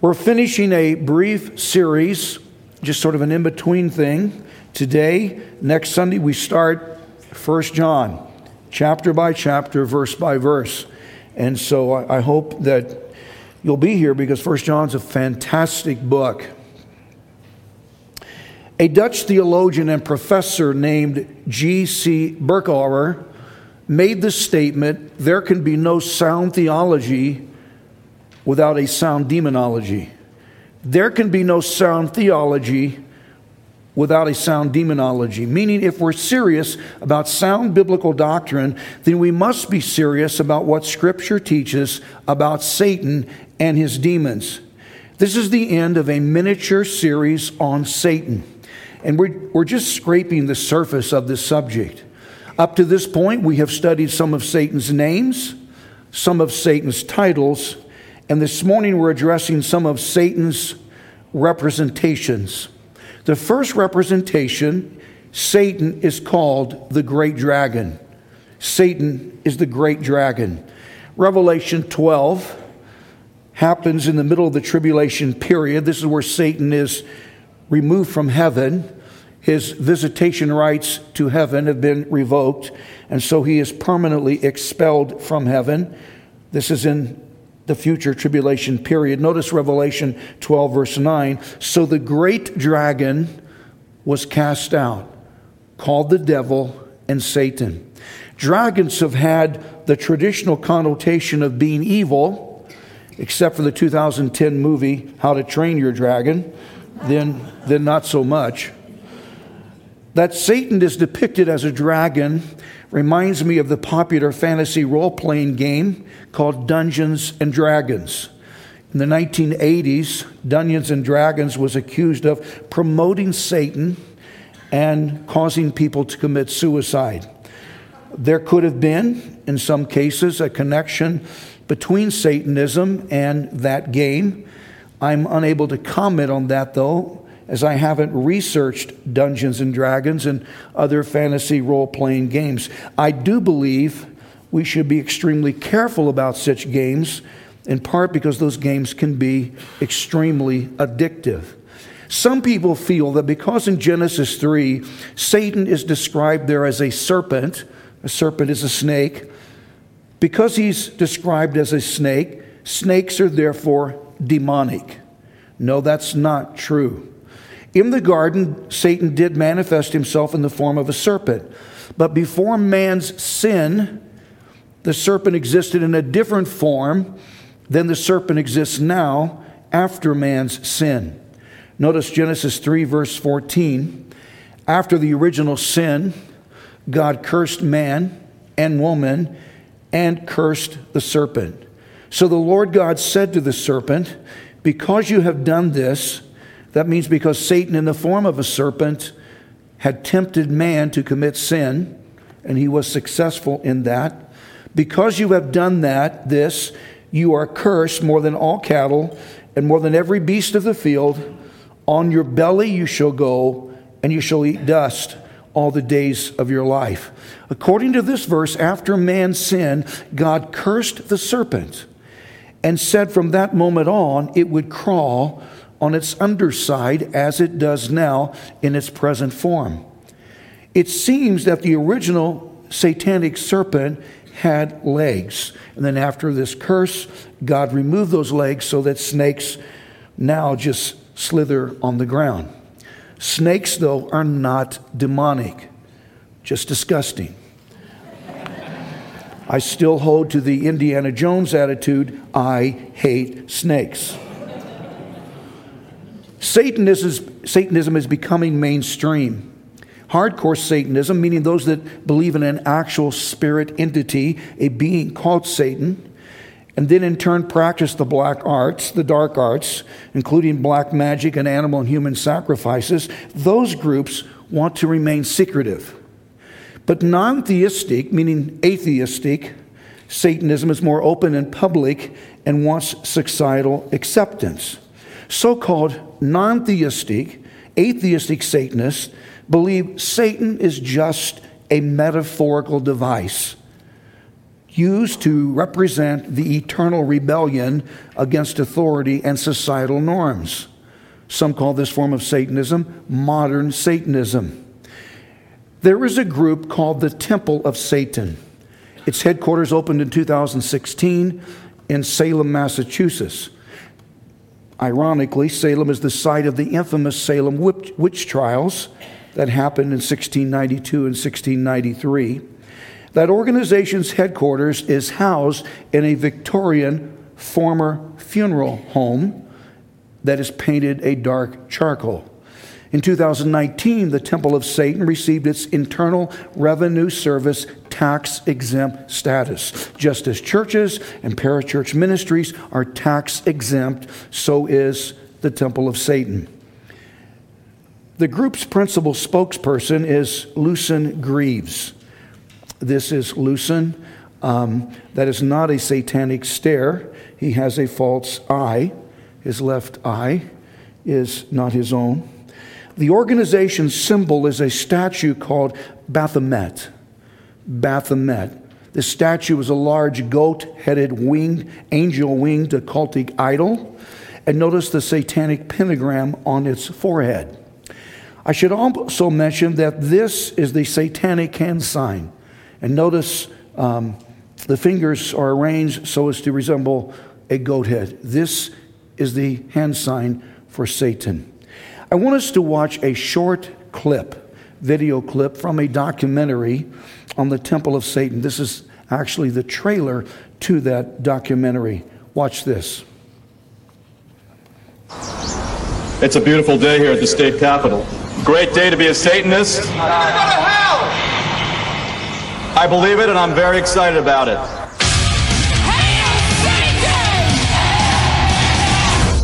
We're finishing a brief series, just sort of an in between thing. Today, next Sunday, we start 1 John, chapter by chapter, verse by verse. And so I hope that you'll be here because 1 John's a fantastic book. A Dutch theologian and professor named G.C. Berkouwer made the statement there can be no sound theology without a sound demonology. There can be no sound theology without a sound demonology. Meaning, if we're serious about sound biblical doctrine, then we must be serious about what Scripture teaches about Satan and his demons. This is the end of a miniature series on Satan. And we're, we're just scraping the surface of this subject. Up to this point, we have studied some of Satan's names, some of Satan's titles, and this morning we're addressing some of Satan's representations. The first representation, Satan is called the great dragon. Satan is the great dragon. Revelation 12 happens in the middle of the tribulation period. This is where Satan is removed from heaven. His visitation rights to heaven have been revoked, and so he is permanently expelled from heaven. This is in the future tribulation period. Notice Revelation 12, verse 9. So the great dragon was cast out, called the devil and Satan. Dragons have had the traditional connotation of being evil, except for the 2010 movie, How to Train Your Dragon, then, then not so much. That Satan is depicted as a dragon reminds me of the popular fantasy role playing game called Dungeons and Dragons. In the 1980s, Dungeons and Dragons was accused of promoting Satan and causing people to commit suicide. There could have been, in some cases, a connection between Satanism and that game. I'm unable to comment on that, though, as I haven't researched Dungeons and Dragons and other fantasy role playing games. I do believe we should be extremely careful about such games, in part because those games can be extremely addictive. Some people feel that because in Genesis 3, Satan is described there as a serpent, a serpent is a snake, because he's described as a snake, snakes are therefore demonic. No, that's not true. In the garden, Satan did manifest himself in the form of a serpent. But before man's sin, the serpent existed in a different form than the serpent exists now after man's sin. Notice Genesis 3, verse 14. After the original sin, God cursed man and woman and cursed the serpent. So the Lord God said to the serpent, Because you have done this, that means because Satan, in the form of a serpent, had tempted man to commit sin, and he was successful in that. Because you have done that, this, you are cursed more than all cattle and more than every beast of the field. On your belly you shall go, and you shall eat dust all the days of your life. According to this verse, after man sinned, God cursed the serpent and said from that moment on it would crawl on its underside as it does now in its present form. It seems that the original satanic serpent had legs. And then after this curse, God removed those legs so that snakes now just slither on the ground. Snakes, though, are not demonic, just disgusting. I still hold to the Indiana Jones attitude I hate snakes. Satanism, Satanism is becoming mainstream. Hardcore Satanism, meaning those that believe in an actual spirit entity, a being called Satan, and then in turn practice the black arts, the dark arts, including black magic and animal and human sacrifices, those groups want to remain secretive. But non theistic, meaning atheistic, Satanism is more open and public and wants societal acceptance. So called non theistic, atheistic Satanists believe Satan is just a metaphorical device. used to represent the eternal rebellion against authority and societal norms. Some call this form of Satanism modern Satanism. There is a group called the Temple of Satan. Its headquarters opened in 2016 in Salem, Massachusetts. Ironically, Salem is the site of the infamous Salem witch trials that happened in 1692 and 1693. That organization's headquarters is housed in a Victorian former funeral home that is painted a dark charcoal. In 2019, the Temple of Satan received its Internal Revenue Service tax exempt status. Just as churches and parachurch ministries are tax exempt, so is the Temple of Satan. The group's principal spokesperson is Lucien Greaves. This is Lucien. Um, that is not a satanic stare. He has a false eye. His left eye is not his own. The organization's symbol is a statue called Baphomet. Baphomet. The statue is a large goat headed winged, angel winged occultic idol. And notice the satanic pentagram on its forehead. I should also mention that this is the satanic hand sign. And notice um, the fingers are arranged so as to resemble a goat head. This is the hand sign for Satan. I want us to watch a short clip, video clip from a documentary on the Temple of Satan. This is actually the trailer to that documentary. Watch this. It's a beautiful day here at the state capitol. Great day to be a Satanist. I believe it and I'm very excited about it.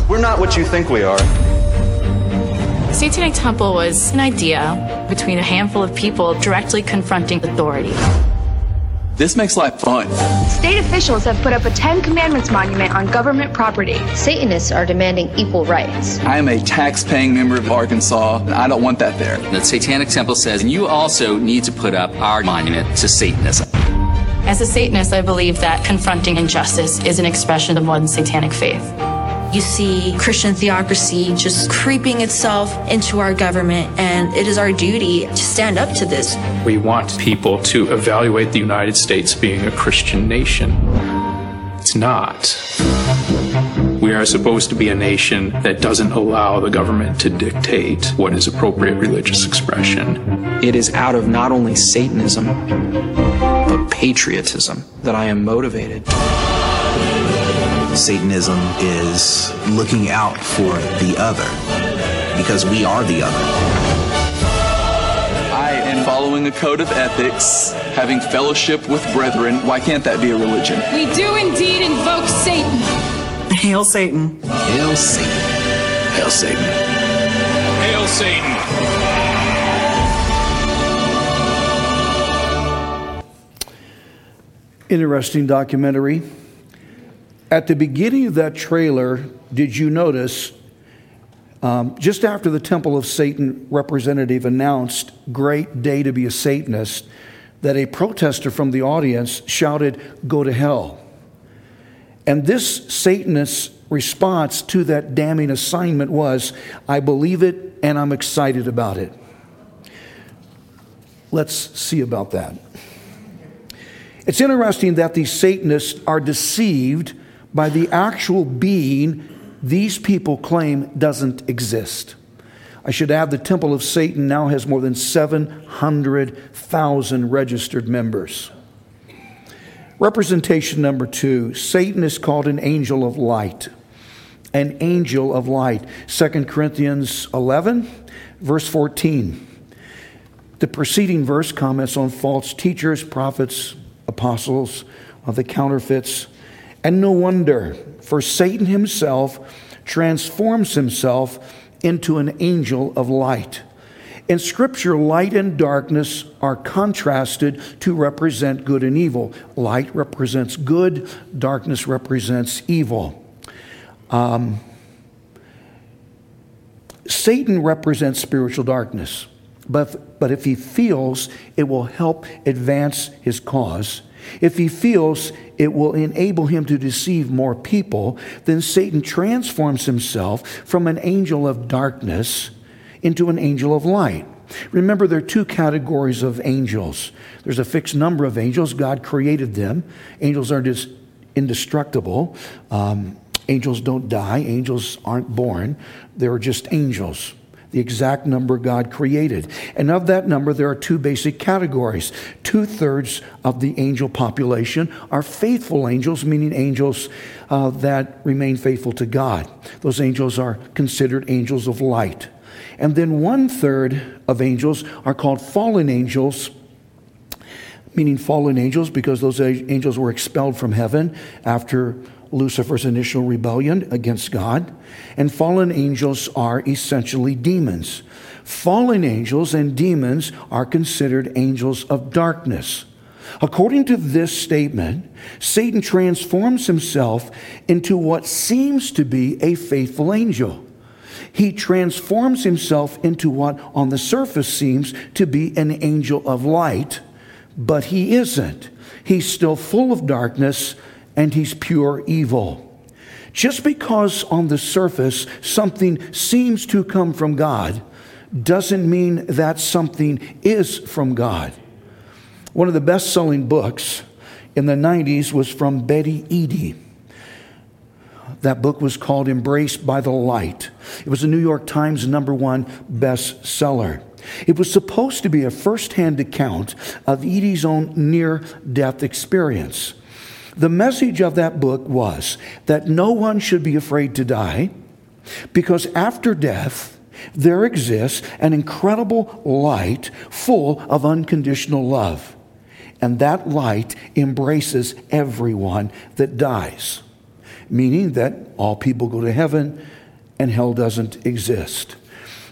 We're not what you think we are. Satanic Temple was an idea between a handful of people directly confronting authority. This makes life fun. State officials have put up a Ten Commandments monument on government property. Satanists are demanding equal rights. I am a tax paying member of Arkansas, and I don't want that there. The Satanic Temple says, you also need to put up our monument to Satanism. As a Satanist, I believe that confronting injustice is an expression of one's satanic faith. You see Christian theocracy just creeping itself into our government, and it is our duty to stand up to this. We want people to evaluate the United States being a Christian nation. It's not. We are supposed to be a nation that doesn't allow the government to dictate what is appropriate religious expression. It is out of not only Satanism, but patriotism that I am motivated. Satanism is looking out for the other because we are the other. I am following a code of ethics, having fellowship with brethren. Why can't that be a religion? We do indeed invoke Satan. Hail Satan. Hail Satan. Hail Satan. Hail Satan. Interesting documentary. At the beginning of that trailer, did you notice um, just after the Temple of Satan representative announced, Great day to be a Satanist, that a protester from the audience shouted, Go to hell. And this Satanist's response to that damning assignment was, I believe it and I'm excited about it. Let's see about that. It's interesting that these Satanists are deceived by the actual being these people claim doesn't exist. I should add the Temple of Satan now has more than 700,000 registered members. Representation number two Satan is called an angel of light. An angel of light. 2 Corinthians 11, verse 14. The preceding verse comments on false teachers, prophets, apostles, of the counterfeits and no wonder, for Satan himself transforms himself into an angel of light. In Scripture, light and darkness are contrasted to represent good and evil. Light represents good, darkness represents evil. Um, Satan represents spiritual darkness, but, but if he feels it will help advance his cause, If he feels it will enable him to deceive more people, then Satan transforms himself from an angel of darkness into an angel of light. Remember, there are two categories of angels. There's a fixed number of angels. God created them. Angels are just indestructible. Um, angels don't die. Angels aren't born. They're just angels the exact number God created. And of that number, there are two basic categories. Two thirds of the angel population are faithful angels, meaning angels uh, that remain faithful to God. Those angels are considered angels of light. And then one third of angels are called fallen angels meaning fallen angels, because those angels were expelled from heaven after Lucifer's initial rebellion against God. And fallen angels are essentially demons. Fallen angels and demons are considered angels of darkness. According to this statement, Satan transforms himself into what seems to be a faithful angel. He transforms himself into what on the surface seems to be an angel of light, but he isn't. He's still full of darkness and he's pure evil. Just because on the surface something seems to come from God doesn't mean that something is from God. One of the best selling books in the 90s was from Betty Eadie. That book was called Embraced by the Light. It was a New York Times number one bestseller. It was supposed to be a first hand account of Eadie's own near death experience. The message of that book was that no one should be afraid to die because after death, there exists an incredible light full of unconditional love. And that light embraces everyone that dies, meaning that all people go to heaven and hell doesn't exist.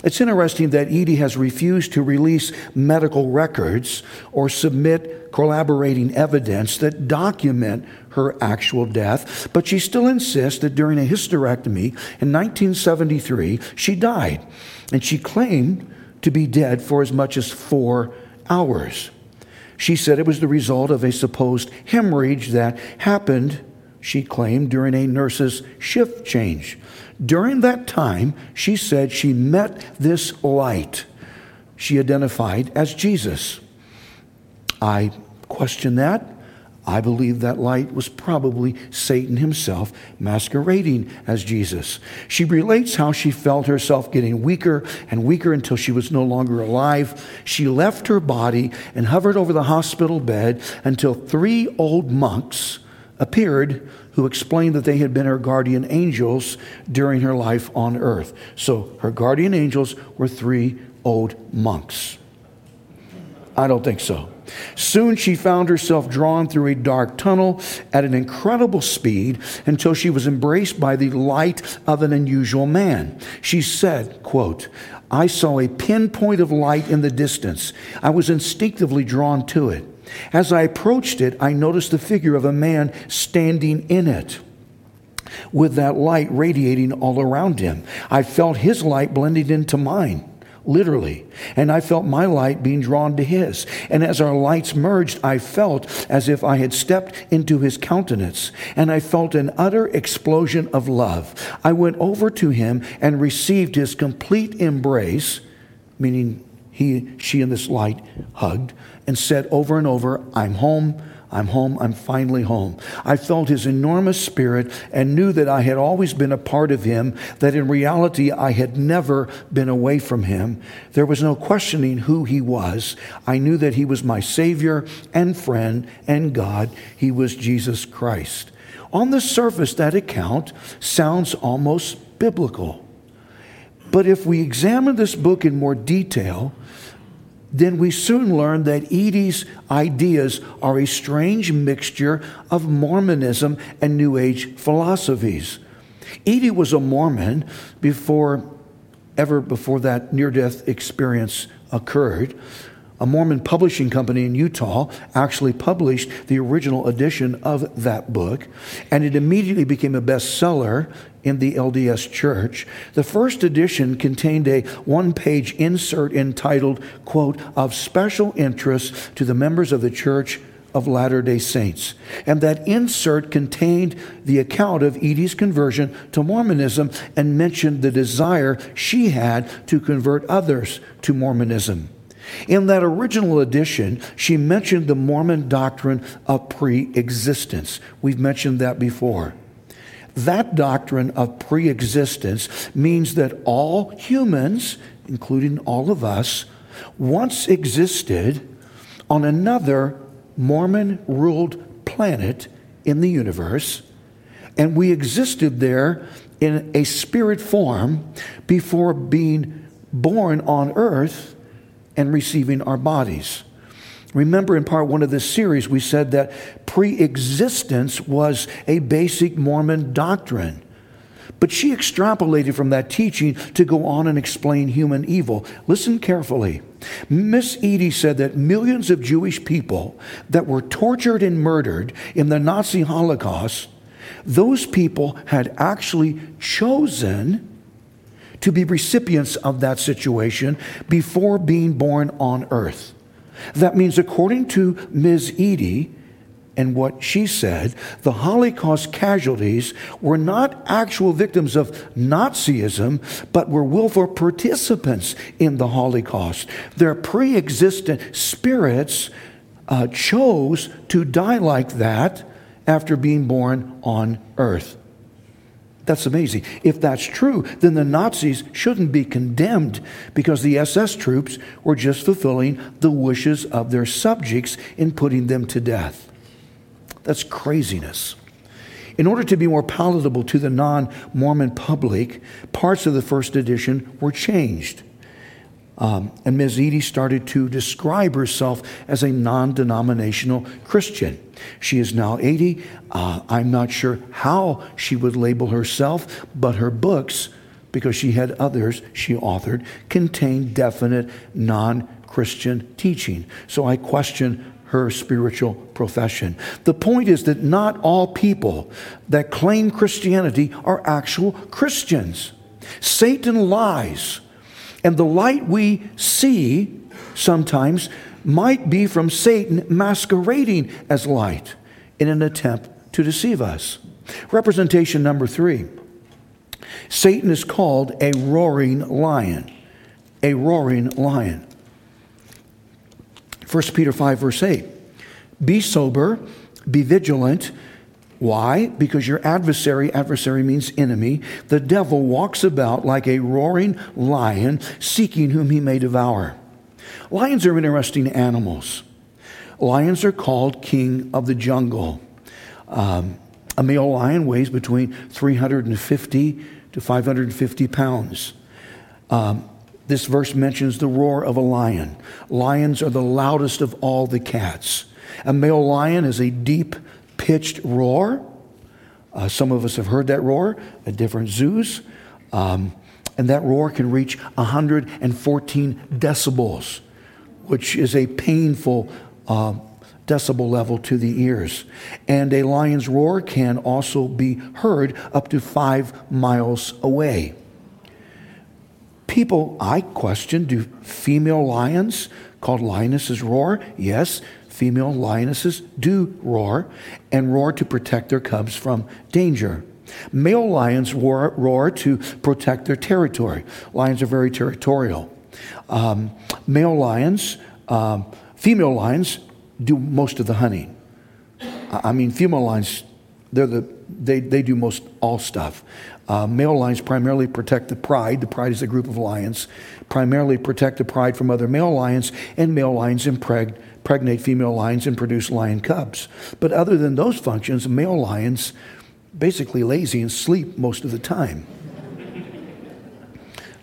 It's interesting that Eadie has refused to release medical records or submit corroborating evidence that document her actual death, but she still insists that during a hysterectomy in 1973, she died, and she claimed to be dead for as much as four hours. She said it was the result of a supposed hemorrhage that happened, she claimed, during a nurse's shift change. During that time, she said she met this light she identified as Jesus. I question that. I believe that light was probably Satan himself masquerading as Jesus. She relates how she felt herself getting weaker and weaker until she was no longer alive. She left her body and hovered over the hospital bed until three old monks appeared who explained that they had been her guardian angels during her life on earth. So her guardian angels were three old monks. I don't think so. Soon she found herself drawn through a dark tunnel at an incredible speed until she was embraced by the light of an unusual man. She said, quote, I saw a pinpoint of light in the distance. I was instinctively drawn to it. As I approached it, I noticed the figure of a man standing in it with that light radiating all around him. I felt his light blending into mine literally. And I felt my light being drawn to his. And as our lights merged, I felt as if I had stepped into his countenance. And I felt an utter explosion of love. I went over to him and received his complete embrace, meaning he, she, and this light hugged, and said over and over, I'm home. I'm home. I'm finally home. I felt his enormous spirit and knew that I had always been a part of him, that in reality I had never been away from him. There was no questioning who he was. I knew that he was my Savior and friend and God. He was Jesus Christ. On the surface, that account sounds almost biblical. But if we examine this book in more detail, then we soon learn that Eadie's ideas are a strange mixture of Mormonism and New Age philosophies. Eadie was a Mormon before ever before that near death experience occurred. A Mormon publishing company in Utah actually published the original edition of that book, and it immediately became a bestseller in the LDS Church. The first edition contained a one page insert entitled, quote, of special interest to the members of the church of Latter day Saints. And that insert contained the account of Eadie's conversion to Mormonism and mentioned the desire she had to convert others to Mormonism. In that original edition, she mentioned the Mormon doctrine of pre existence. We've mentioned that before. That doctrine of pre existence means that all humans, including all of us, once existed on another Mormon ruled planet in the universe, and we existed there in a spirit form before being born on earth and receiving our bodies. Remember, in part one of this series, we said that pre existence was a basic Mormon doctrine. But she extrapolated from that teaching to go on and explain human evil. Listen carefully. Miss Eadie said that millions of Jewish people that were tortured and murdered in the Nazi Holocaust, those people had actually chosen to be recipients of that situation before being born on earth. That means, according to Ms. Eadie, and what she said, the Holocaust casualties were not actual victims of Nazism, but were willful participants in the Holocaust. Their pre existent spirits uh, chose to die like that after being born on earth. That's amazing. If that's true, then the Nazis shouldn't be condemned because the SS troops were just fulfilling the wishes of their subjects in putting them to death. That's craziness. In order to be more palatable to the non Mormon public, parts of the first edition were changed. Um, and Ms. Eadie started to describe herself as a non denominational Christian. She is now 80. Uh, I'm not sure how she would label herself, but her books, because she had others she authored, contain definite non Christian teaching. So I question her spiritual profession. The point is that not all people that claim Christianity are actual Christians. Satan lies and the light we see sometimes might be from Satan masquerading as light in an attempt to deceive us. Representation number three Satan is called a roaring lion. A roaring lion. 1 Peter 5, verse 8. Be sober, be vigilant, why? Because your adversary, adversary means enemy, the devil walks about like a roaring lion, seeking whom he may devour. Lions are interesting animals. Lions are called king of the jungle. Um, a male lion weighs between 350 to 550 pounds. Um, this verse mentions the roar of a lion. Lions are the loudest of all the cats. A male lion is a deep, pitched roar. Uh, some of us have heard that roar at different zoos. Um, and that roar can reach 114 decibels, which is a painful uh, decibel level to the ears. And a lion's roar can also be heard up to five miles away. People, I question, do female lions called lionesses roar? Yes, female lionesses do roar and roar to protect their cubs from danger. Male lions roar, roar to protect their territory. Lions are very territorial. Um, male lions, um, female lions do most of the hunting. I mean, female lions, they're the, they, they do most all stuff. Uh, male lions primarily protect the pride. The pride is a group of lions. Primarily protect the pride from other male lions, and male lions impregnate pregnate female lions and produce lion cubs. But other than those functions, male lions basically lazy and sleep most of the time.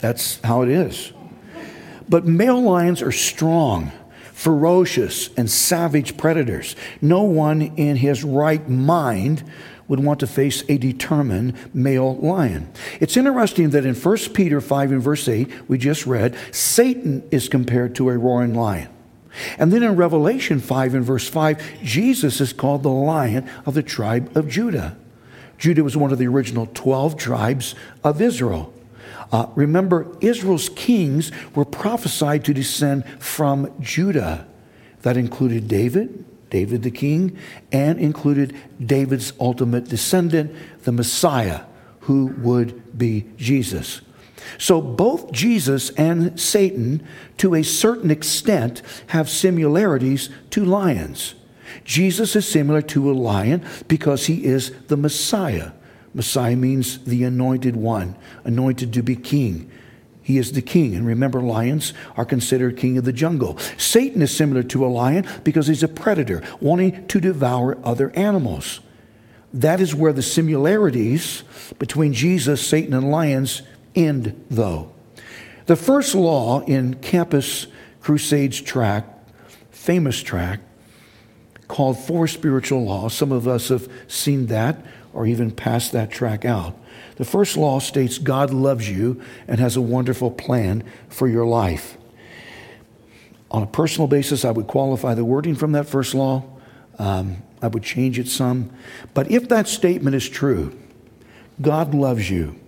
That's how it is. But male lions are strong, ferocious, and savage predators. No one in his right mind would want to face a determined male lion. It's interesting that in 1 Peter 5 and verse 8, we just read, Satan is compared to a roaring lion. And then in Revelation 5 and verse 5, Jesus is called the lion of the tribe of Judah. Judah was one of the original 12 tribes of Israel. Uh, remember, Israel's kings were prophesied to descend from Judah. That included David, David the king, and included David's ultimate descendant, the Messiah, who would be Jesus. So both Jesus and Satan, to a certain extent, have similarities to lions. Jesus is similar to a lion because he is the Messiah. Messiah means the anointed one, anointed to be king. He is the king. And remember, lions are considered king of the jungle. Satan is similar to a lion because he's a predator, wanting to devour other animals. That is where the similarities between Jesus, Satan, and lions end, though. The first law in Campus Crusades track, famous track, called Four Spiritual Laws. Some of us have seen that or even passed that track out. The first law states God loves you and has a wonderful plan for your life. On a personal basis, I would qualify the wording from that first law. Um, I would change it some. But if that statement is true, God loves you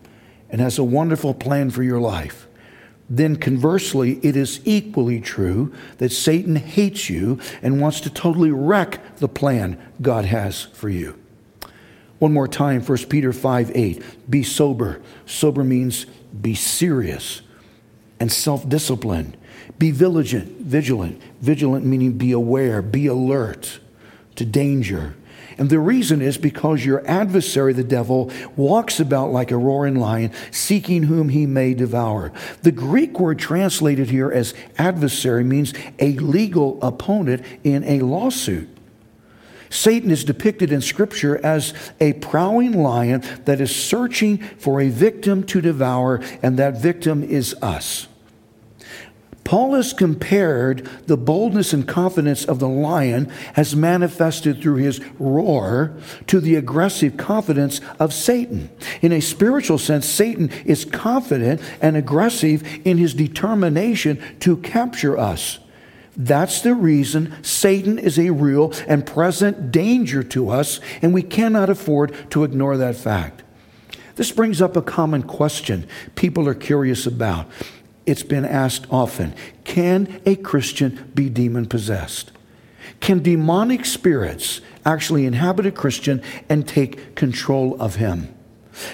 and has a wonderful plan for your life, then conversely, it is equally true that Satan hates you and wants to totally wreck the plan God has for you. One more time, 1 Peter 5 8. Be sober. Sober means be serious and self disciplined. Be vigilant, vigilant. Vigilant meaning be aware, be alert to danger. And the reason is because your adversary, the devil, walks about like a roaring lion, seeking whom he may devour. The Greek word translated here as adversary means a legal opponent in a lawsuit. Satan is depicted in Scripture as a prowling lion that is searching for a victim to devour, and that victim is us. Paul has compared the boldness and confidence of the lion as manifested through his roar to the aggressive confidence of Satan. In a spiritual sense, Satan is confident and aggressive in his determination to capture us. That's the reason Satan is a real and present danger to us, and we cannot afford to ignore that fact. This brings up a common question people are curious about. It's been asked often Can a Christian be demon possessed? Can demonic spirits actually inhabit a Christian and take control of him?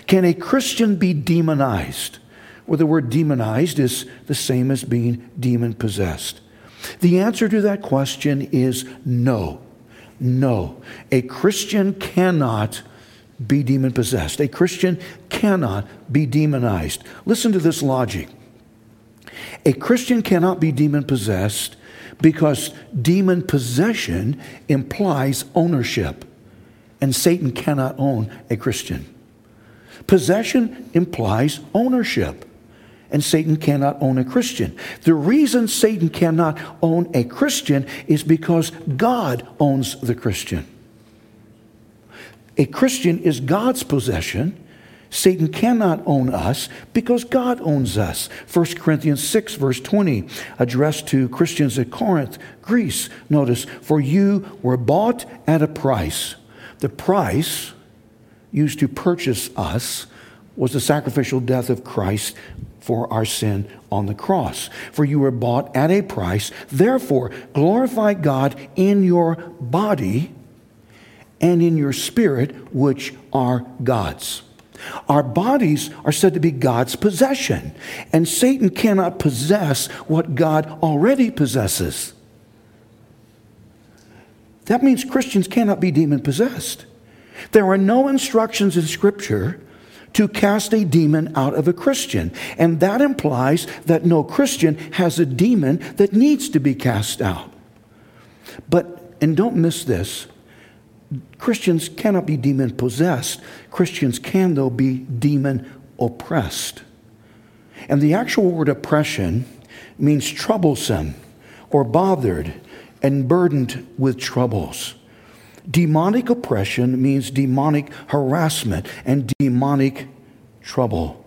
Can a Christian be demonized? Well, the word demonized is the same as being demon possessed. The answer to that question is no. No. A Christian cannot be demon possessed. A Christian cannot be demonized. Listen to this logic. A Christian cannot be demon possessed because demon possession implies ownership, and Satan cannot own a Christian. Possession implies ownership and Satan cannot own a Christian. The reason Satan cannot own a Christian is because God owns the Christian. A Christian is God's possession. Satan cannot own us because God owns us. 1 Corinthians 6, verse 20, addressed to Christians at Corinth, Greece. Notice, for you were bought at a price. The price used to purchase us was the sacrificial death of Christ for our sin on the cross. For you were bought at a price. Therefore, glorify God in your body and in your spirit, which are God's. Our bodies are said to be God's possession, and Satan cannot possess what God already possesses. That means Christians cannot be demon possessed. There are no instructions in Scripture to cast a demon out of a Christian. And that implies that no Christian has a demon that needs to be cast out. But, and don't miss this, Christians cannot be demon possessed. Christians can, though, be demon oppressed. And the actual word oppression means troublesome or bothered and burdened with troubles. Demonic oppression means demonic harassment and demonic trouble.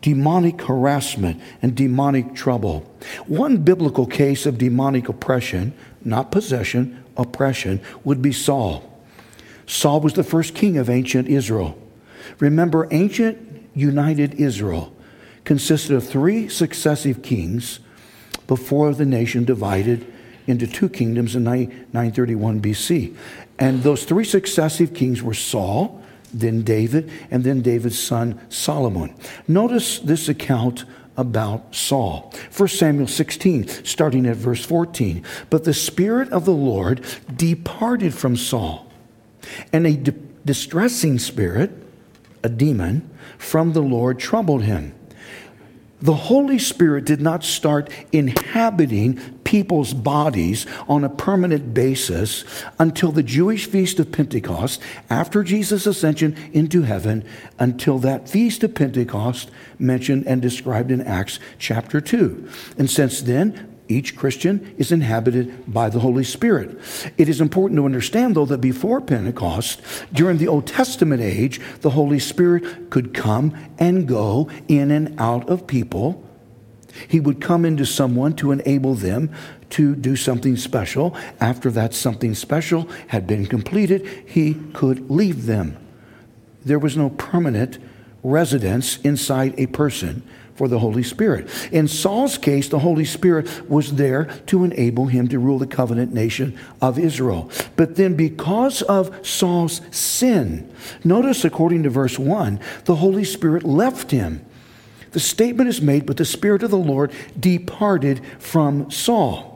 Demonic harassment and demonic trouble. One biblical case of demonic oppression, not possession, oppression, would be Saul. Saul was the first king of ancient Israel. Remember, ancient united Israel consisted of three successive kings before the nation divided into two kingdoms in 931 BC. And those three successive kings were Saul, then David, and then David's son Solomon. Notice this account about Saul. 1 Samuel 16, starting at verse 14. But the Spirit of the Lord departed from Saul, and a di- distressing spirit, a demon, from the Lord troubled him. The Holy Spirit did not start inhabiting people's bodies on a permanent basis until the Jewish feast of Pentecost, after Jesus' ascension into heaven, until that feast of Pentecost mentioned and described in Acts chapter 2. And since then, each Christian is inhabited by the Holy Spirit. It is important to understand, though, that before Pentecost, during the Old Testament age, the Holy Spirit could come and go in and out of people. He would come into someone to enable them to do something special. After that something special had been completed, he could leave them. There was no permanent residence inside a person for the Holy Spirit. In Saul's case, the Holy Spirit was there to enable him to rule the covenant nation of Israel. But then, because of Saul's sin, notice according to verse 1, the Holy Spirit left him. The statement is made, but the Spirit of the Lord departed from Saul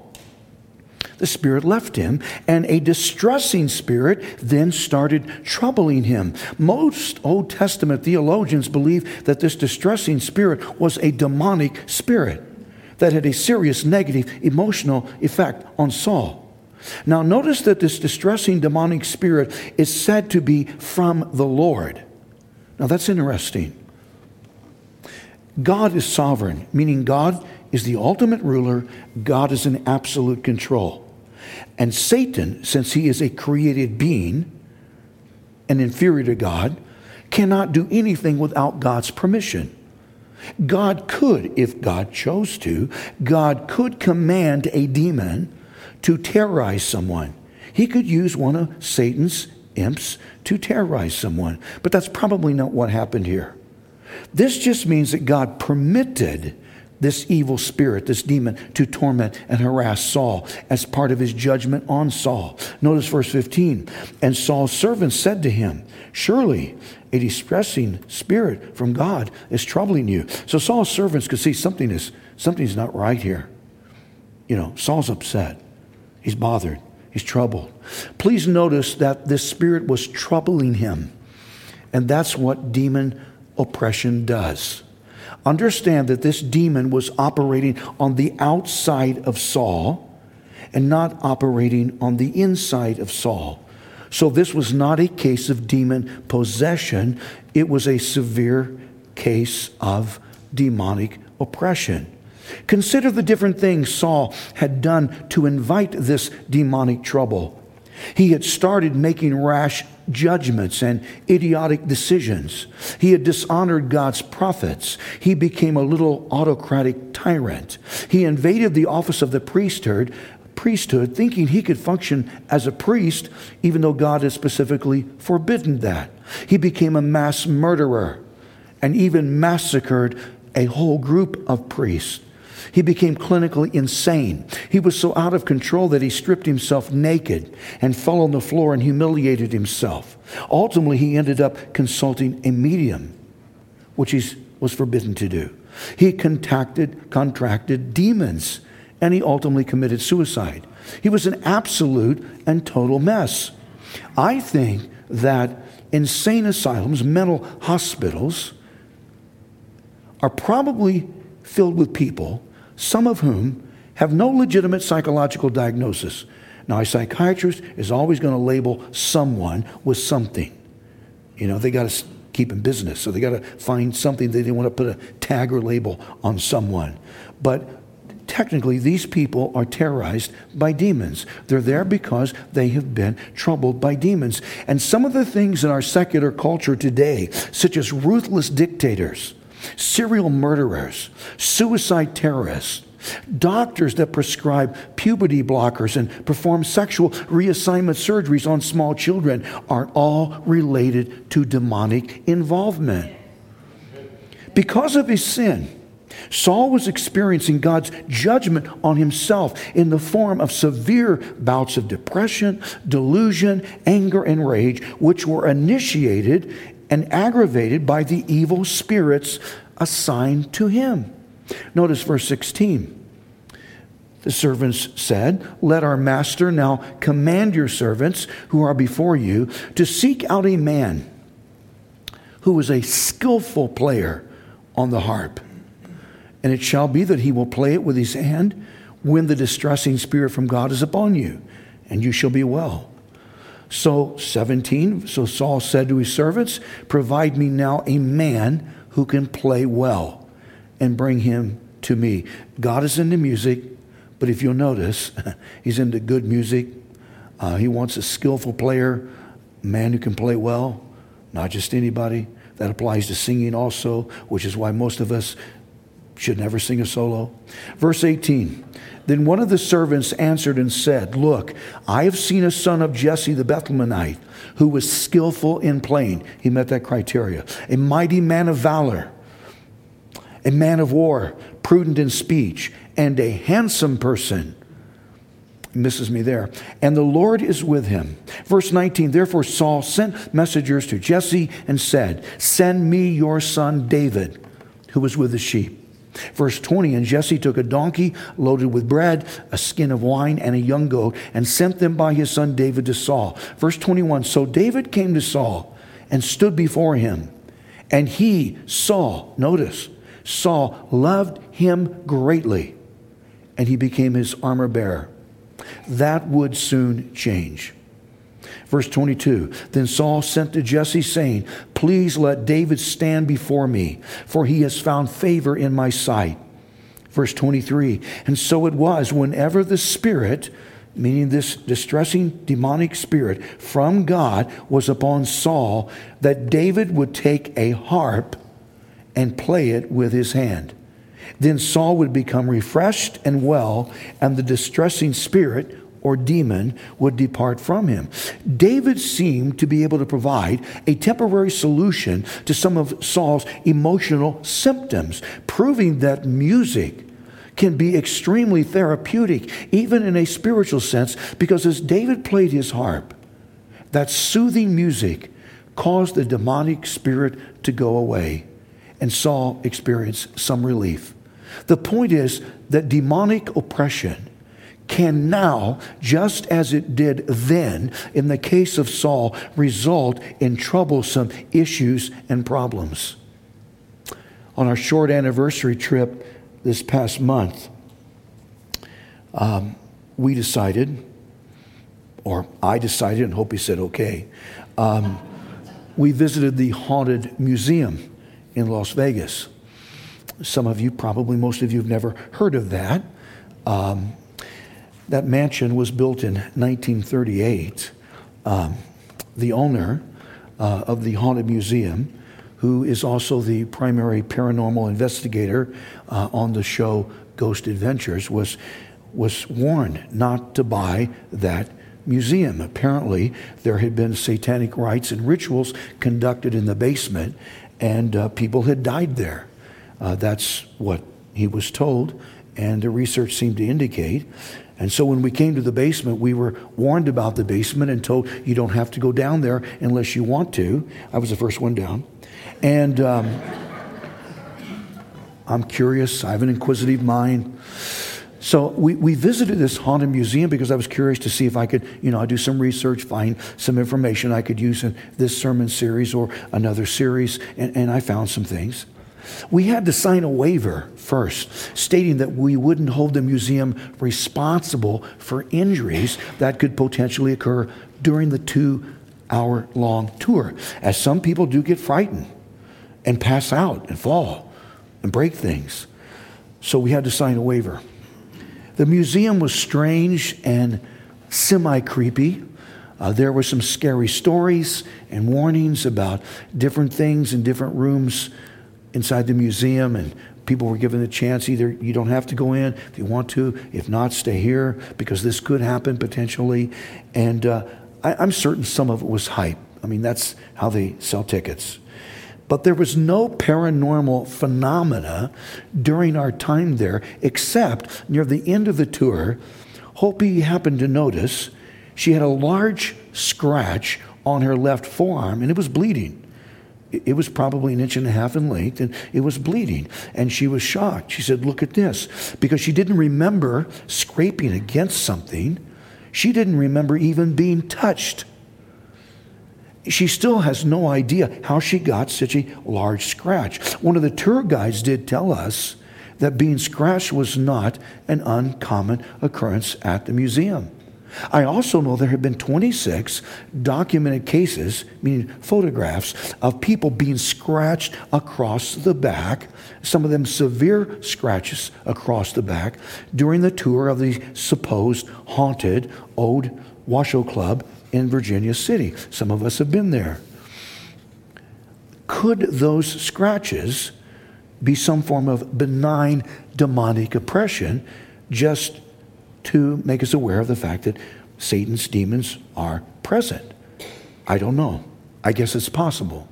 the Spirit left him, and a distressing spirit then started troubling him. Most Old Testament theologians believe that this distressing spirit was a demonic spirit that had a serious negative emotional effect on Saul. Now, notice that this distressing demonic spirit is said to be from the Lord. Now, that's interesting. God is sovereign, meaning God is the ultimate ruler, God is in absolute control. And Satan, since he is a created being and inferior to God, cannot do anything without God's permission. God could, if God chose to, God could command a demon to terrorize someone. He could use one of Satan's imps to terrorize someone, but that's probably not what happened here. This just means that God permitted this evil spirit, this demon, to torment and harass Saul as part of his judgment on Saul. Notice verse 15. And Saul's servants said to him, Surely a distressing spirit from God is troubling you. So Saul's servants could see something is something's not right here. You know, Saul's upset. He's bothered. He's troubled. Please notice that this spirit was troubling him. And that's what demon oppression does. Understand that this demon was operating on the outside of Saul and not operating on the inside of Saul. So this was not a case of demon possession, it was a severe case of demonic oppression. Consider the different things Saul had done to invite this demonic trouble. He had started making rash judgments and idiotic decisions. He had dishonored God's prophets. He became a little autocratic tyrant. He invaded the office of the priesthood, priesthood thinking he could function as a priest even though God had specifically forbidden that. He became a mass murderer and even massacred a whole group of priests. He became clinically insane. He was so out of control that he stripped himself naked and fell on the floor and humiliated himself. Ultimately, he ended up consulting a medium, which he was forbidden to do. He contacted, contracted demons, and he ultimately committed suicide. He was an absolute and total mess. I think that insane asylums, mental hospitals, are probably filled with people some of whom have no legitimate psychological diagnosis. Now, a psychiatrist is always going to label someone with something. You know, they got to keep in business, so they got to find something that they want to put a tag or label on someone. But technically, these people are terrorized by demons. They're there because they have been troubled by demons. And some of the things in our secular culture today, such as ruthless dictators, serial murderers, suicide terrorists, doctors that prescribe puberty blockers and perform sexual reassignment surgeries on small children are all related to demonic involvement. Because of his sin, Saul was experiencing God's judgment on himself in the form of severe bouts of depression, delusion, anger, and rage, which were initiated and aggravated by the evil spirits assigned to him. Notice verse 16. The servants said, Let our master now command your servants who are before you to seek out a man who is a skillful player on the harp. And it shall be that he will play it with his hand when the distressing spirit from God is upon you, and you shall be well. So, 17, so Saul said to his servants, Provide me now a man who can play well, and bring him to me. God is into music, but if you'll notice, he's into good music. Uh, he wants a skillful player, a man who can play well, not just anybody. That applies to singing also, which is why most of us should never sing a solo. Verse 18 Then one of the servants answered and said, Look, I have seen a son of Jesse the Bethlehemite who was skillful in playing. He met that criteria. A mighty man of valor, a man of war, prudent in speech, and a handsome person misses me there. And the Lord is with him. Verse 19 Therefore Saul sent messengers to Jesse and said, Send me your son David, who was with the sheep. Verse 20 And Jesse took a donkey loaded with bread, a skin of wine, and a young goat, and sent them by his son David to Saul. Verse 21 So David came to Saul and stood before him. And he, Saul, notice, Saul loved him greatly, and he became his armor bearer. That would soon change. Verse 22 Then Saul sent to Jesse, saying, Please let David stand before me, for he has found favor in my sight. Verse 23 And so it was, whenever the Spirit, meaning this distressing demonic spirit from God, was upon Saul, that David would take a harp and play it with his hand. Then Saul would become refreshed and well, and the distressing spirit or demon would depart from him. David seemed to be able to provide a temporary solution to some of Saul's emotional symptoms, proving that music can be extremely therapeutic, even in a spiritual sense, because as David played his harp, that soothing music caused the demonic spirit to go away, and Saul experienced some relief. The point is that demonic oppression can now, just as it did then in the case of Saul, result in troublesome issues and problems. On our short anniversary trip this past month, um, we decided, or I decided, and Hope he said okay, um, we visited the Haunted Museum in Las Vegas. Some of you, probably most of you, have never heard of that. Um, that mansion was built in 1938. Um, the owner uh, of the Haunted Museum, who is also the primary paranormal investigator uh, on the show Ghost Adventures, was, was warned not to buy that museum. Apparently, there had been satanic rites and rituals conducted in the basement, and uh, people had died there. Uh, that's what he was told, and the research seemed to indicate. And so when we came to the basement, we were warned about the basement and told you don't have to go down there unless you want to. I was the first one down. And um, I'm curious, I have an inquisitive mind. So we, we visited this haunted museum because I was curious to see if I could, you know, I do some research, find some information I could use in this sermon series or another series, and, and I found some things. We had to sign a waiver first, stating that we wouldn't hold the museum responsible for injuries that could potentially occur during the two hour long tour, as some people do get frightened and pass out and fall and break things. So we had to sign a waiver. The museum was strange and semi creepy. Uh, there were some scary stories and warnings about different things in different rooms inside the museum, and people were given the chance either you don't have to go in if you want to, if not, stay here because this could happen potentially. And uh, I, I'm certain some of it was hype. I mean, that's how they sell tickets. But there was no paranormal phenomena during our time there, except near the end of the tour, Hopi happened to notice she had a large scratch on her left forearm and it was bleeding. It was probably an inch and a half in length and it was bleeding. And she was shocked. She said, Look at this. Because she didn't remember scraping against something, she didn't remember even being touched. She still has no idea how she got such a large scratch. One of the tour guides did tell us that being scratched was not an uncommon occurrence at the museum. I also know there have been 26 documented cases, meaning photographs, of people being scratched across the back, some of them severe scratches across the back, during the tour of the supposed haunted Old Washoe Club in Virginia City. Some of us have been there. Could those scratches be some form of benign demonic oppression just to make us aware of the fact that Satan's demons are present? I don't know. I guess it's possible.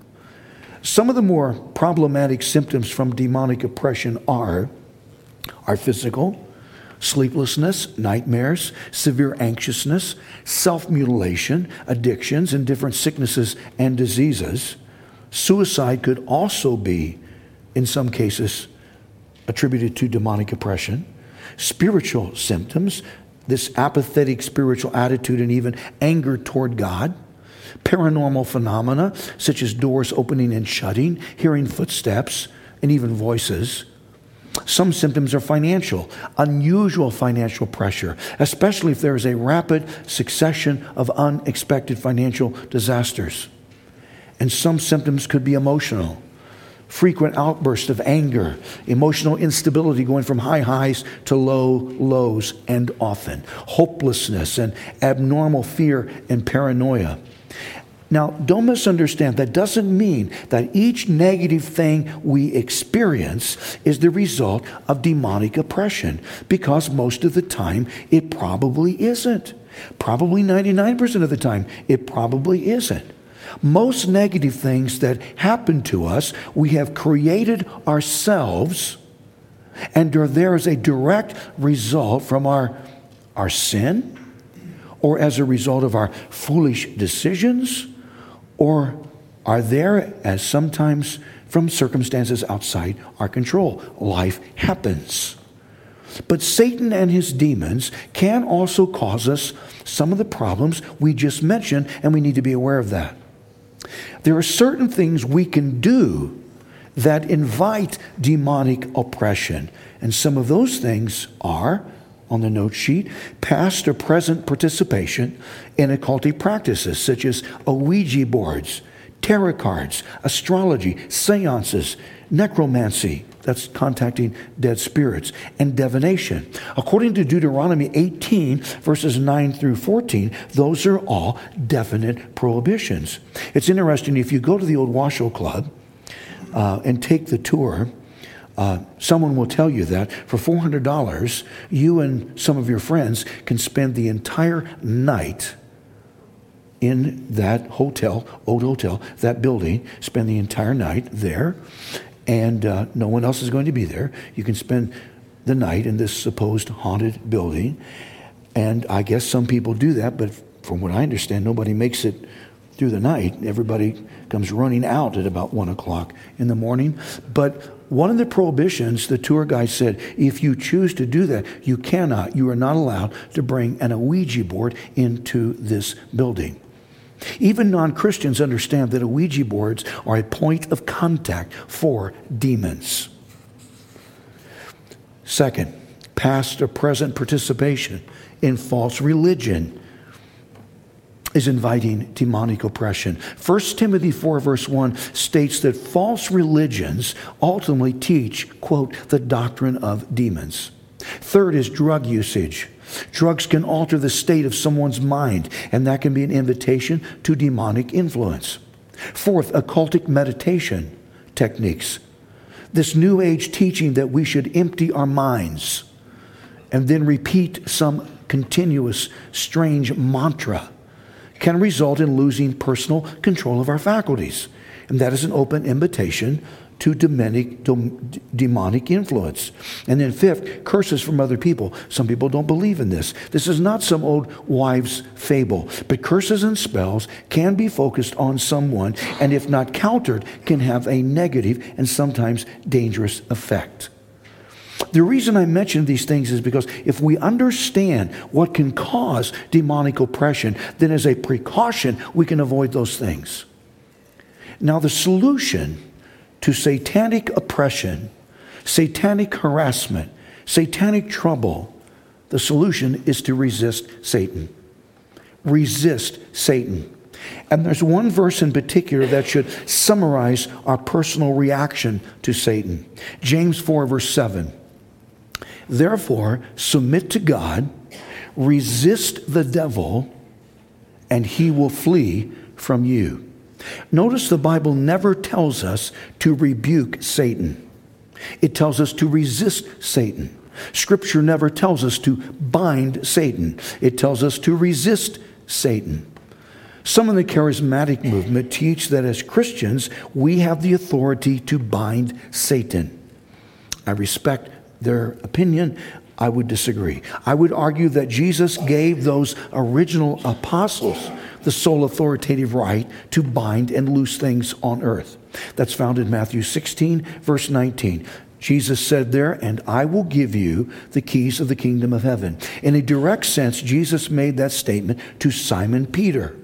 Some of the more problematic symptoms from demonic oppression are, are physical, sleeplessness, nightmares, severe anxiousness, self mutilation, addictions, and different sicknesses and diseases. Suicide could also be, in some cases, attributed to demonic oppression. Spiritual symptoms, this apathetic spiritual attitude and even anger toward God. Paranormal phenomena, such as doors opening and shutting, hearing footsteps, and even voices some symptoms are financial, unusual financial pressure, especially if there is a rapid succession of unexpected financial disasters. And some symptoms could be emotional. Frequent outbursts of anger, emotional instability going from high highs to low lows, and often hopelessness and abnormal fear and paranoia. Now, don't misunderstand, that doesn't mean that each negative thing we experience is the result of demonic oppression, because most of the time it probably isn't. Probably 99% of the time it probably isn't. Most negative things that happen to us, we have created ourselves, and there is a direct result from our, our sin, or as a result of our foolish decisions or are there as sometimes from circumstances outside our control. Life happens. But Satan and his demons can also cause us some of the problems we just mentioned, and we need to be aware of that. There are certain things we can do that invite demonic oppression, and some of those things are on the note sheet past or present participation in occultic practices such as Ouija boards, tarot cards, astrology, seances, necromancy, that's contacting dead spirits, and divination. According to Deuteronomy 18, verses 9 through 14, those are all definite prohibitions. It's interesting, if you go to the old Washoe Club uh, and take the tour, uh, someone will tell you that for $400, you and some of your friends can spend the entire night in that hotel, old hotel, that building, spend the entire night there, and uh, no one else is going to be there. You can spend the night in this supposed haunted building. And I guess some people do that, but from what I understand, nobody makes it through the night. Everybody comes running out at about one o'clock in the morning. But one of the prohibitions, the tour guide said, if you choose to do that, you cannot, you are not allowed to bring an Ouija board into this building. Even non Christians understand that Ouija boards are a point of contact for demons. Second, past or present participation in false religion is inviting demonic oppression. 1 Timothy 4, verse 1 states that false religions ultimately teach, quote, the doctrine of demons. Third is drug usage. Drugs can alter the state of someone's mind, and that can be an invitation to demonic influence. Fourth, occultic meditation techniques. This New Age teaching that we should empty our minds and then repeat some continuous strange mantra can result in losing personal control of our faculties. And that is an open invitation to demonic, demonic influence. And then, fifth, curses from other people. Some people don't believe in this. This is not some old wives' fable, but curses and spells can be focused on someone, and if not countered, can have a negative and sometimes dangerous effect. The reason I mention these things is because if we understand what can cause demonic oppression, then as a precaution, we can avoid those things. Now, the solution to satanic oppression, satanic harassment, satanic trouble, the solution is to resist Satan. Resist Satan. And there's one verse in particular that should summarize our personal reaction to Satan. James 4, verse 7. Therefore, submit to God, resist the devil, and he will flee from you. Notice the Bible never tells us to rebuke Satan, it tells us to resist Satan. Scripture never tells us to bind Satan, it tells us to resist Satan. Some in the charismatic movement teach that as Christians, we have the authority to bind Satan. I respect their opinion. I would disagree. I would argue that Jesus gave those original apostles the sole authoritative right to bind and loose things on earth. That's found in Matthew 16, verse 19. Jesus said there, and I will give you the keys of the kingdom of heaven. In a direct sense, Jesus made that statement to Simon Peter.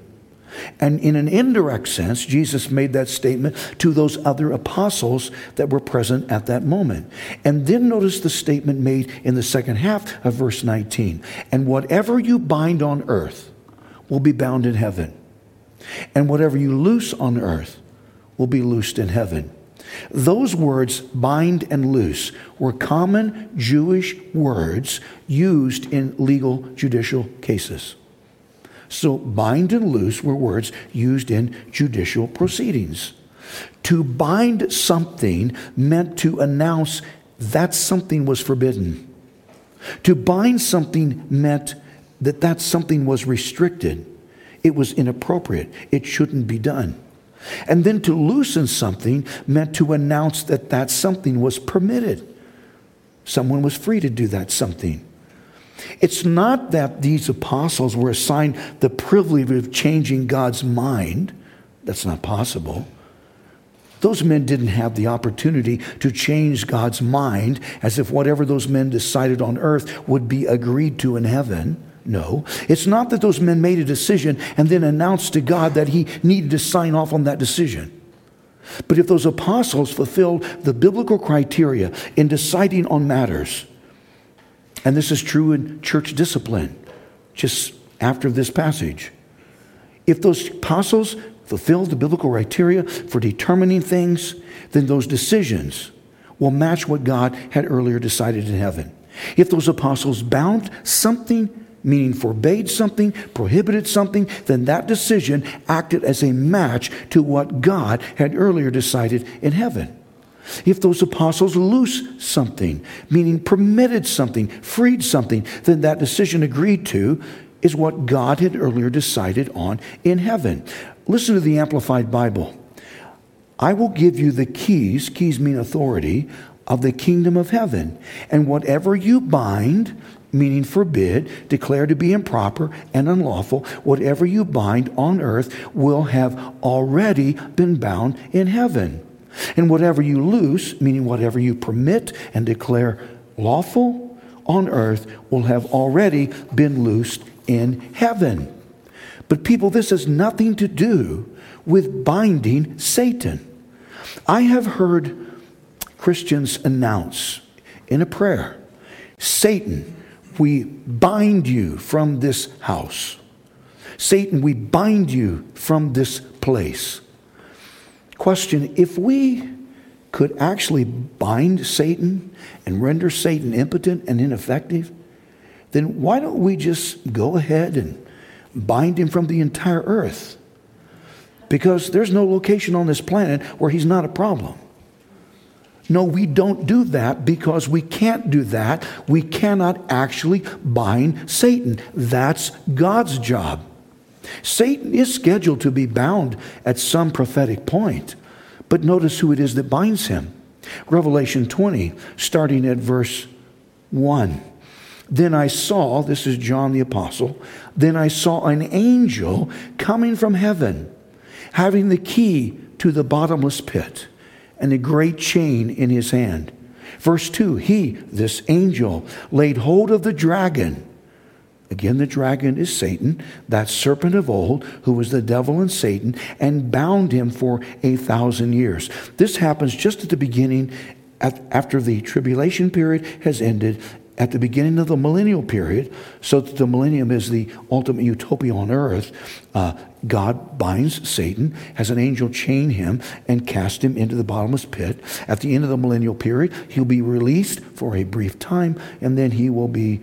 And in an indirect sense, Jesus made that statement to those other apostles that were present at that moment. And then notice the statement made in the second half of verse 19. And whatever you bind on earth will be bound in heaven. And whatever you loose on earth will be loosed in heaven. Those words, bind and loose, were common Jewish words used in legal judicial cases. So, bind and loose were words used in judicial proceedings. To bind something meant to announce that something was forbidden. To bind something meant that that something was restricted. It was inappropriate. It shouldn't be done. And then to loosen something meant to announce that that something was permitted. Someone was free to do that something. It's not that these apostles were assigned the privilege of changing God's mind. That's not possible. Those men didn't have the opportunity to change God's mind as if whatever those men decided on earth would be agreed to in heaven. No, it's not that those men made a decision and then announced to God that he needed to sign off on that decision. But if those apostles fulfilled the biblical criteria in deciding on matters, and this is true in church discipline, just after this passage, if those apostles fulfilled the biblical criteria for determining things, then those decisions will match what God had earlier decided in heaven. If those apostles bound something meaning forbade something, prohibited something, then that decision acted as a match to what God had earlier decided in heaven. If those apostles loose something, meaning permitted something, freed something, then that decision agreed to is what God had earlier decided on in heaven. Listen to the Amplified Bible. I will give you the keys, keys mean authority, of the kingdom of heaven. And whatever you bind meaning forbid, declare to be improper and unlawful, whatever you bind on earth will have already been bound in heaven. And whatever you loose, meaning whatever you permit and declare lawful on earth, will have already been loosed in heaven. But, people, this has nothing to do with binding Satan. I have heard Christians announce in a prayer Satan, we bind you from this house. Satan, we bind you from this place. Question If we could actually bind Satan and render Satan impotent and ineffective, then why don't we just go ahead and bind him from the entire earth? Because there's no location on this planet where he's not a problem. No, we don't do that because we can't do that. We cannot actually bind Satan. That's God's job. Satan is scheduled to be bound at some prophetic point, But notice who it is that binds him. Revelation 20, starting at verse 1. Then I saw, this is John the Apostle, then I saw an angel coming from heaven, having the key to the bottomless pit and a great chain in his hand. Verse 2 He, this angel, laid hold of the dragon. Again, the dragon is Satan, that serpent of old, who was the devil and Satan, and bound him for a thousand years. This happens just at the beginning, at, after the tribulation period has ended, at the beginning of the millennial period, so that the millennium is the ultimate utopia on earth, uh, God binds Satan, has an angel chain him, and cast him into the bottomless pit. At the end of the millennial period, he'll be released for a brief time, and then he will be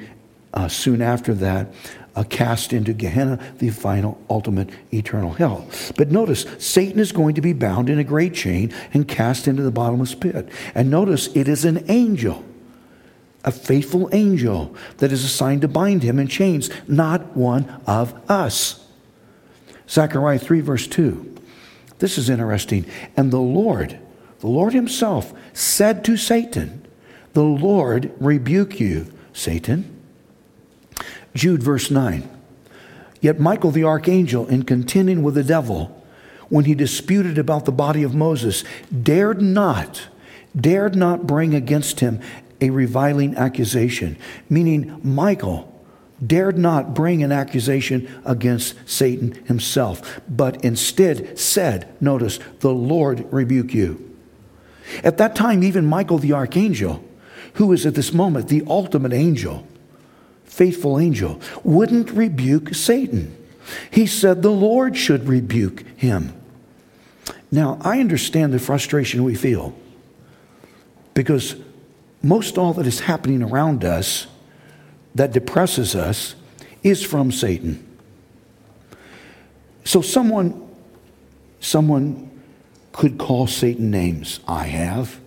uh, soon after that uh, cast into Gehenna, the final, ultimate, eternal hell. But notice, Satan is going to be bound in a great chain and cast into the bottomless pit. And notice, it is an angel a faithful angel that is assigned to bind him in chains, not one of us. Zechariah 3, verse 2. This is interesting. And the Lord, the Lord Himself, said to Satan, The Lord rebuke you, Satan. Jude, verse 9. Yet Michael the archangel, in contending with the devil, when he disputed about the body of Moses, dared not, dared not bring against him a reviling accusation, meaning Michael dared not bring an accusation against Satan himself, but instead said, Notice, the Lord rebuke you. At that time, even Michael the archangel, who is at this moment the ultimate angel, faithful angel, wouldn't rebuke Satan. He said the Lord should rebuke him. Now, I understand the frustration we feel because most all that is happening around us that depresses us is from Satan. So someone someone could call Satan names. I have.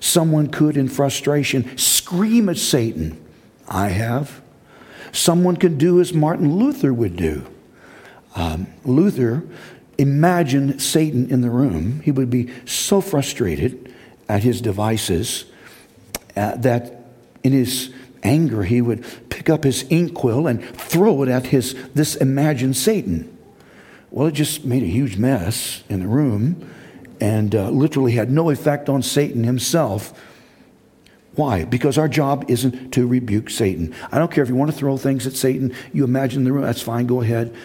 Someone could in frustration scream at Satan. I have. Someone could do as Martin Luther would do. Um, Luther imagined Satan in the room. He would be so frustrated at his devices uh, that in his anger he would pick up his inkwell and throw it at his this imagined Satan. Well, it just made a huge mess in the room and uh, literally had no effect on Satan himself. Why? Because our job isn't to rebuke Satan. I don't care if you want to throw things at Satan, you imagine the room, that's fine, go ahead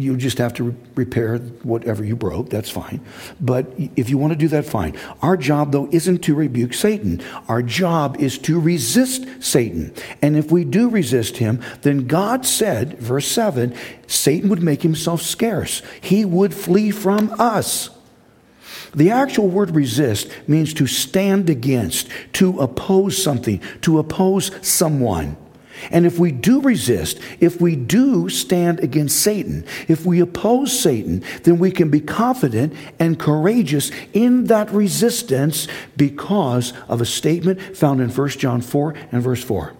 you just have to repair whatever you broke. That's fine. But if you want to do that, fine. Our job, though, isn't to rebuke Satan. Our job is to resist Satan. And if we do resist him, then God said, verse 7, Satan would make himself scarce. He would flee from us. The actual word resist means to stand against, to oppose something, to oppose someone. And if we do resist, if we do stand against Satan, if we oppose Satan, then we can be confident and courageous in that resistance because of a statement found in 1 John 4 and verse 4.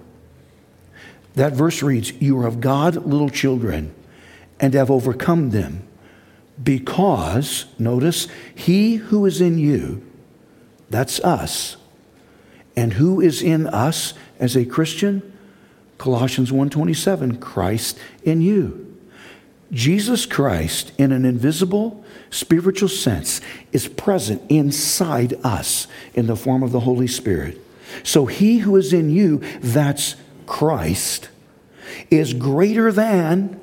That verse reads, You are of God, little children, and have overcome them, because, notice, he who is in you, that's us, and who is in us as a Christian? Colossians 1:27, Christ in you. Jesus Christ in an invisible spiritual sense is present inside us in the form of the Holy Spirit. So he who is in you, that's Christ, is greater than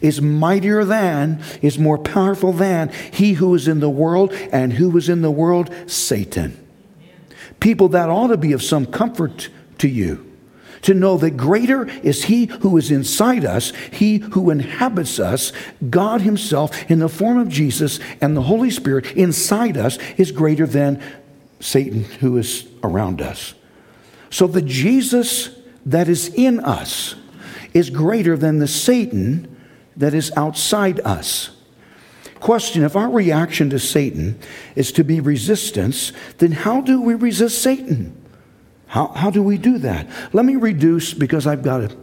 is mightier than, is more powerful than he who is in the world and who is in the world, Satan. People, that ought to be of some comfort to you to know that greater is He who is inside us, He who inhabits us, God Himself in the form of Jesus and the Holy Spirit inside us is greater than Satan who is around us. So the Jesus that is in us is greater than the Satan that is outside us. Question If our reaction to Satan is to be resistance, then how do we resist Satan? How, how do we do that? Let me reduce, because I've got a,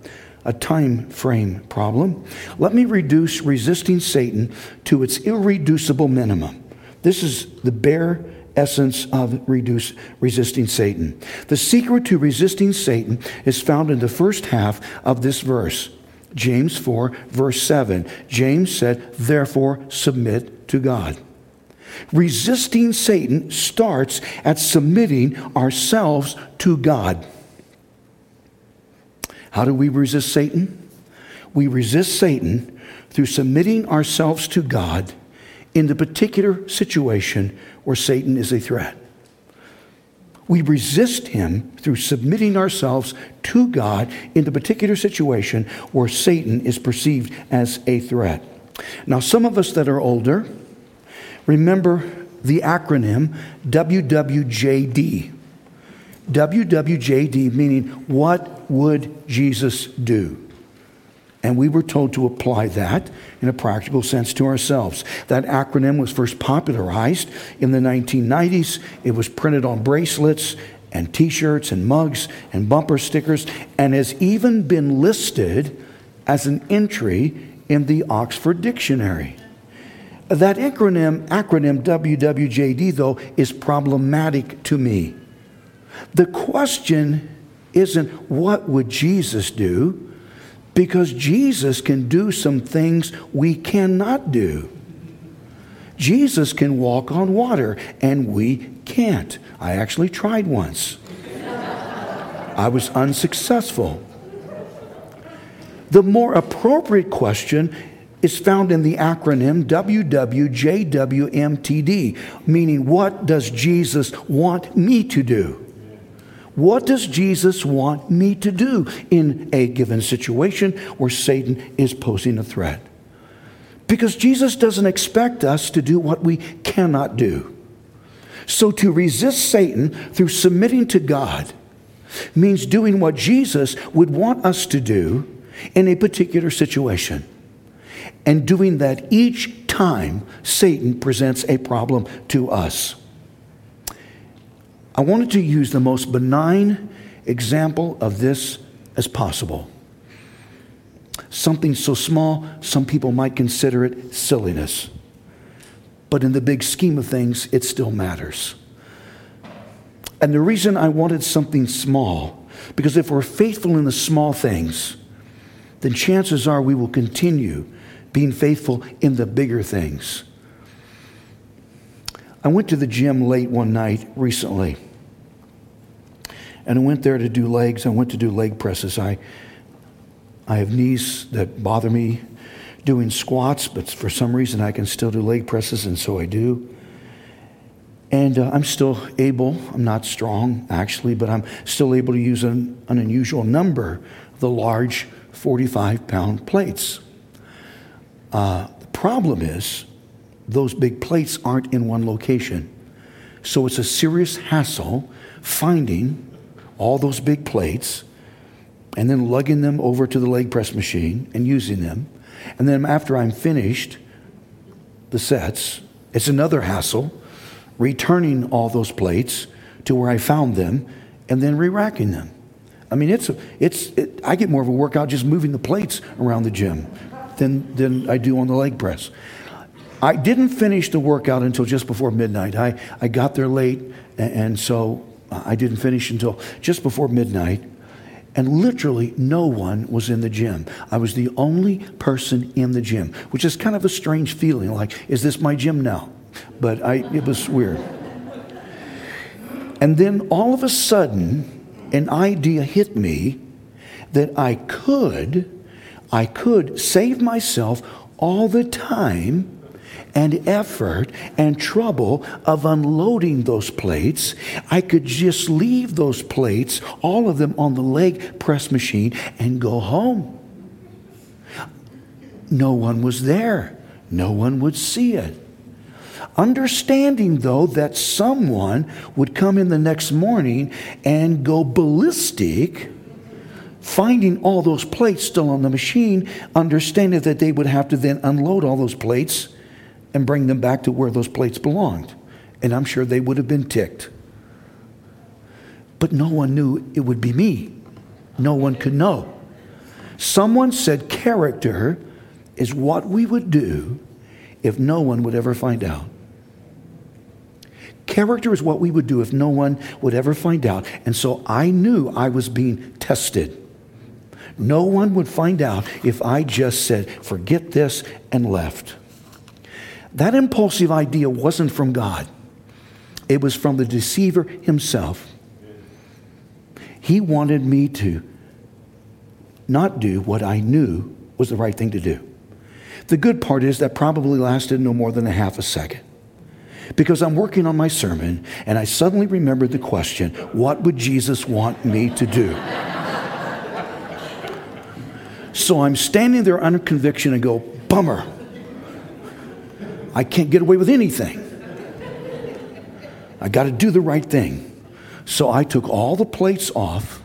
a time frame problem, let me reduce resisting Satan to its irreducible minimum. This is the bare essence of reduce, resisting Satan. The secret to resisting Satan is found in the first half of this verse. James 4, verse 7. James said, Therefore, submit to God. Resisting Satan starts at submitting ourselves to God. How do we resist Satan? We resist Satan through submitting ourselves to God in the particular situation where Satan is a threat. We resist him through submitting ourselves to God in the particular situation where Satan is perceived as a threat. Now, some of us that are older remember the acronym WWJD. WWJD meaning, What would Jesus do? And we were told to apply that in a practical sense to ourselves. That acronym was first popularized in the 1990s. It was printed on bracelets and t shirts and mugs and bumper stickers and has even been listed as an entry in the Oxford Dictionary. That acronym, acronym WWJD, though, is problematic to me. The question isn't what would Jesus do? Because Jesus can do some things we cannot do. Jesus can walk on water, and we can't. I actually tried once. I was unsuccessful. The more appropriate question is found in the acronym WWJWMTD, meaning what does Jesus want me to do? What does Jesus want me to do in a given situation where Satan is posing a threat? Because Jesus doesn't expect us to do what we cannot do. So to resist Satan through submitting to God means doing what Jesus would want us to do in a particular situation. And doing that each time Satan presents a problem to us. I wanted to use the most benign example of this as possible. Something so small, some people might consider it silliness. But in the big scheme of things, it still matters. And the reason I wanted something small, because if we're faithful in the small things, then chances are we will continue being faithful in the bigger things. I went to the gym late one night recently. And I went there to do legs. I went to do leg presses. I, I have knees that bother me doing squats, but for some reason I can still do leg presses, and so I do. And uh, I'm still able, I'm not strong actually, but I'm still able to use an, an unusual number of the large 45 pound plates. Uh, the problem is, those big plates aren't in one location. So it's a serious hassle finding all those big plates and then lugging them over to the leg press machine and using them. And then after I'm finished the sets, it's another hassle returning all those plates to where I found them and then re racking them. I mean, it's, it's, it, I get more of a workout just moving the plates around the gym than, than I do on the leg press. I didn't finish the workout until just before midnight. I, I got there late, and, and so uh, I didn't finish until just before midnight. And literally, no one was in the gym. I was the only person in the gym, which is kind of a strange feeling like, is this my gym now? But I, it was weird. And then all of a sudden, an idea hit me that I could, I could save myself all the time and effort and trouble of unloading those plates, I could just leave those plates, all of them on the leg press machine, and go home. No one was there, no one would see it. Understanding, though, that someone would come in the next morning and go ballistic finding all those plates still on the machine, understanding that they would have to then unload all those plates and bring them back to where those plates belonged. And I'm sure they would have been ticked. But no one knew it would be me. No one could know. Someone said character is what we would do if no one would ever find out. Character is what we would do if no one would ever find out. And so I knew I was being tested. No one would find out if I just said, forget this, and left. That impulsive idea wasn't from God, it was from the deceiver himself. He wanted me to not do what I knew was the right thing to do. The good part is that probably lasted no more than a half a second. Because I'm working on my sermon and I suddenly remembered the question what would Jesus want me to do? so I'm standing there under conviction and go, bummer. I can't get away with anything. I got to do the right thing. So I took all the plates off,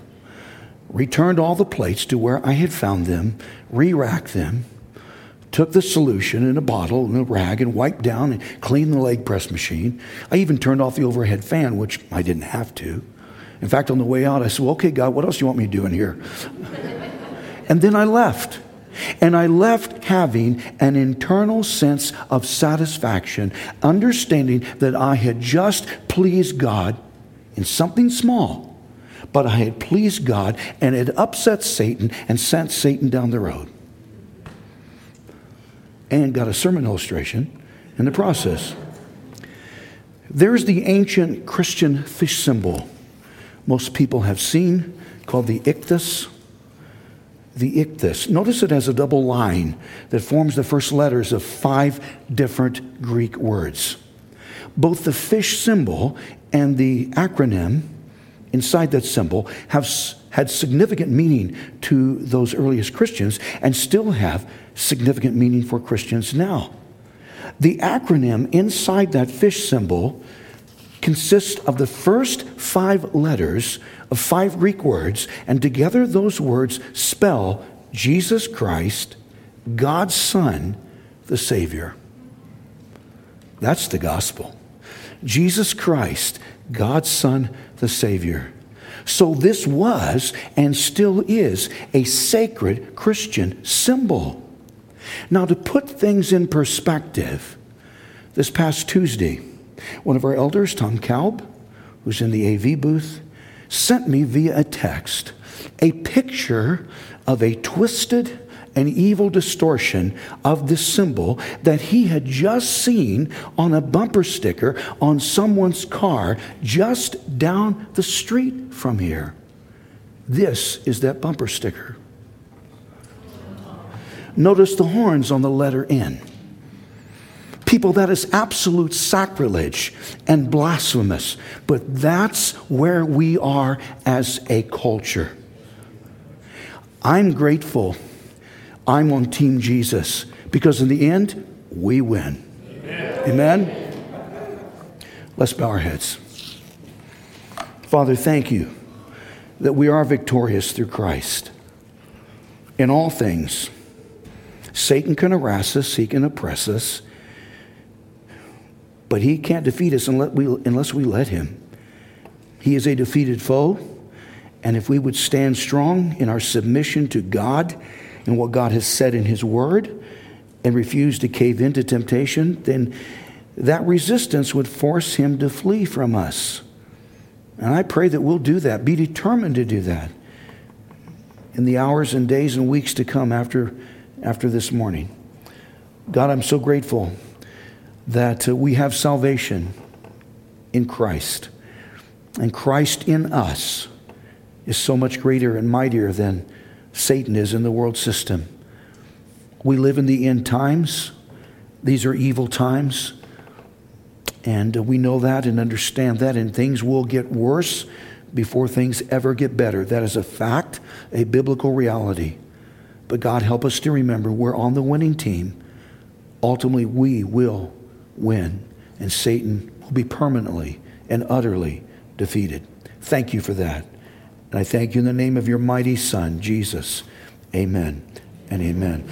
returned all the plates to where I had found them, re racked them, took the solution in a bottle and a rag and wiped down and cleaned the leg press machine. I even turned off the overhead fan, which I didn't have to. In fact, on the way out, I said, well, Okay, God, what else do you want me to do in here? and then I left. And I left having an internal sense of satisfaction, understanding that I had just pleased God in something small, but I had pleased God and it upset Satan and sent Satan down the road. And got a sermon illustration in the process. There's the ancient Christian fish symbol most people have seen called the ichthus the ichthus. Notice it has a double line that forms the first letters of five different Greek words. Both the fish symbol and the acronym inside that symbol have had significant meaning to those earliest Christians and still have significant meaning for Christians now. The acronym inside that fish symbol consists of the first five letters of five Greek words, and together those words spell Jesus Christ, God's Son, the Savior. That's the gospel. Jesus Christ, God's Son, the Savior. So this was and still is a sacred Christian symbol. Now, to put things in perspective, this past Tuesday, one of our elders, Tom Kalb, who's in the AV booth, sent me via a text a picture of a twisted and evil distortion of this symbol that he had just seen on a bumper sticker on someone's car just down the street from here. This is that bumper sticker. Notice the horns on the letter N. People, that is absolute sacrilege and blasphemous. But that's where we are as a culture. I'm grateful I'm on Team Jesus because in the end, we win. Amen. Amen? Let's bow our heads. Father, thank you that we are victorious through Christ in all things. Satan can harass us, he can oppress us, but he can't defeat us unless we, unless we let him. He is a defeated foe. And if we would stand strong in our submission to God and what God has said in his word and refuse to cave into temptation, then that resistance would force him to flee from us. And I pray that we'll do that, be determined to do that in the hours and days and weeks to come after, after this morning. God, I'm so grateful that uh, we have salvation in Christ. And Christ in us is so much greater and mightier than Satan is in the world system. We live in the end times. These are evil times. And uh, we know that and understand that, and things will get worse before things ever get better. That is a fact, a biblical reality. But God, help us to remember we're on the winning team. Ultimately, we will win, and Satan will be permanently and utterly defeated. Thank you for that. And I thank you in the name of your mighty Son, Jesus. Amen and amen.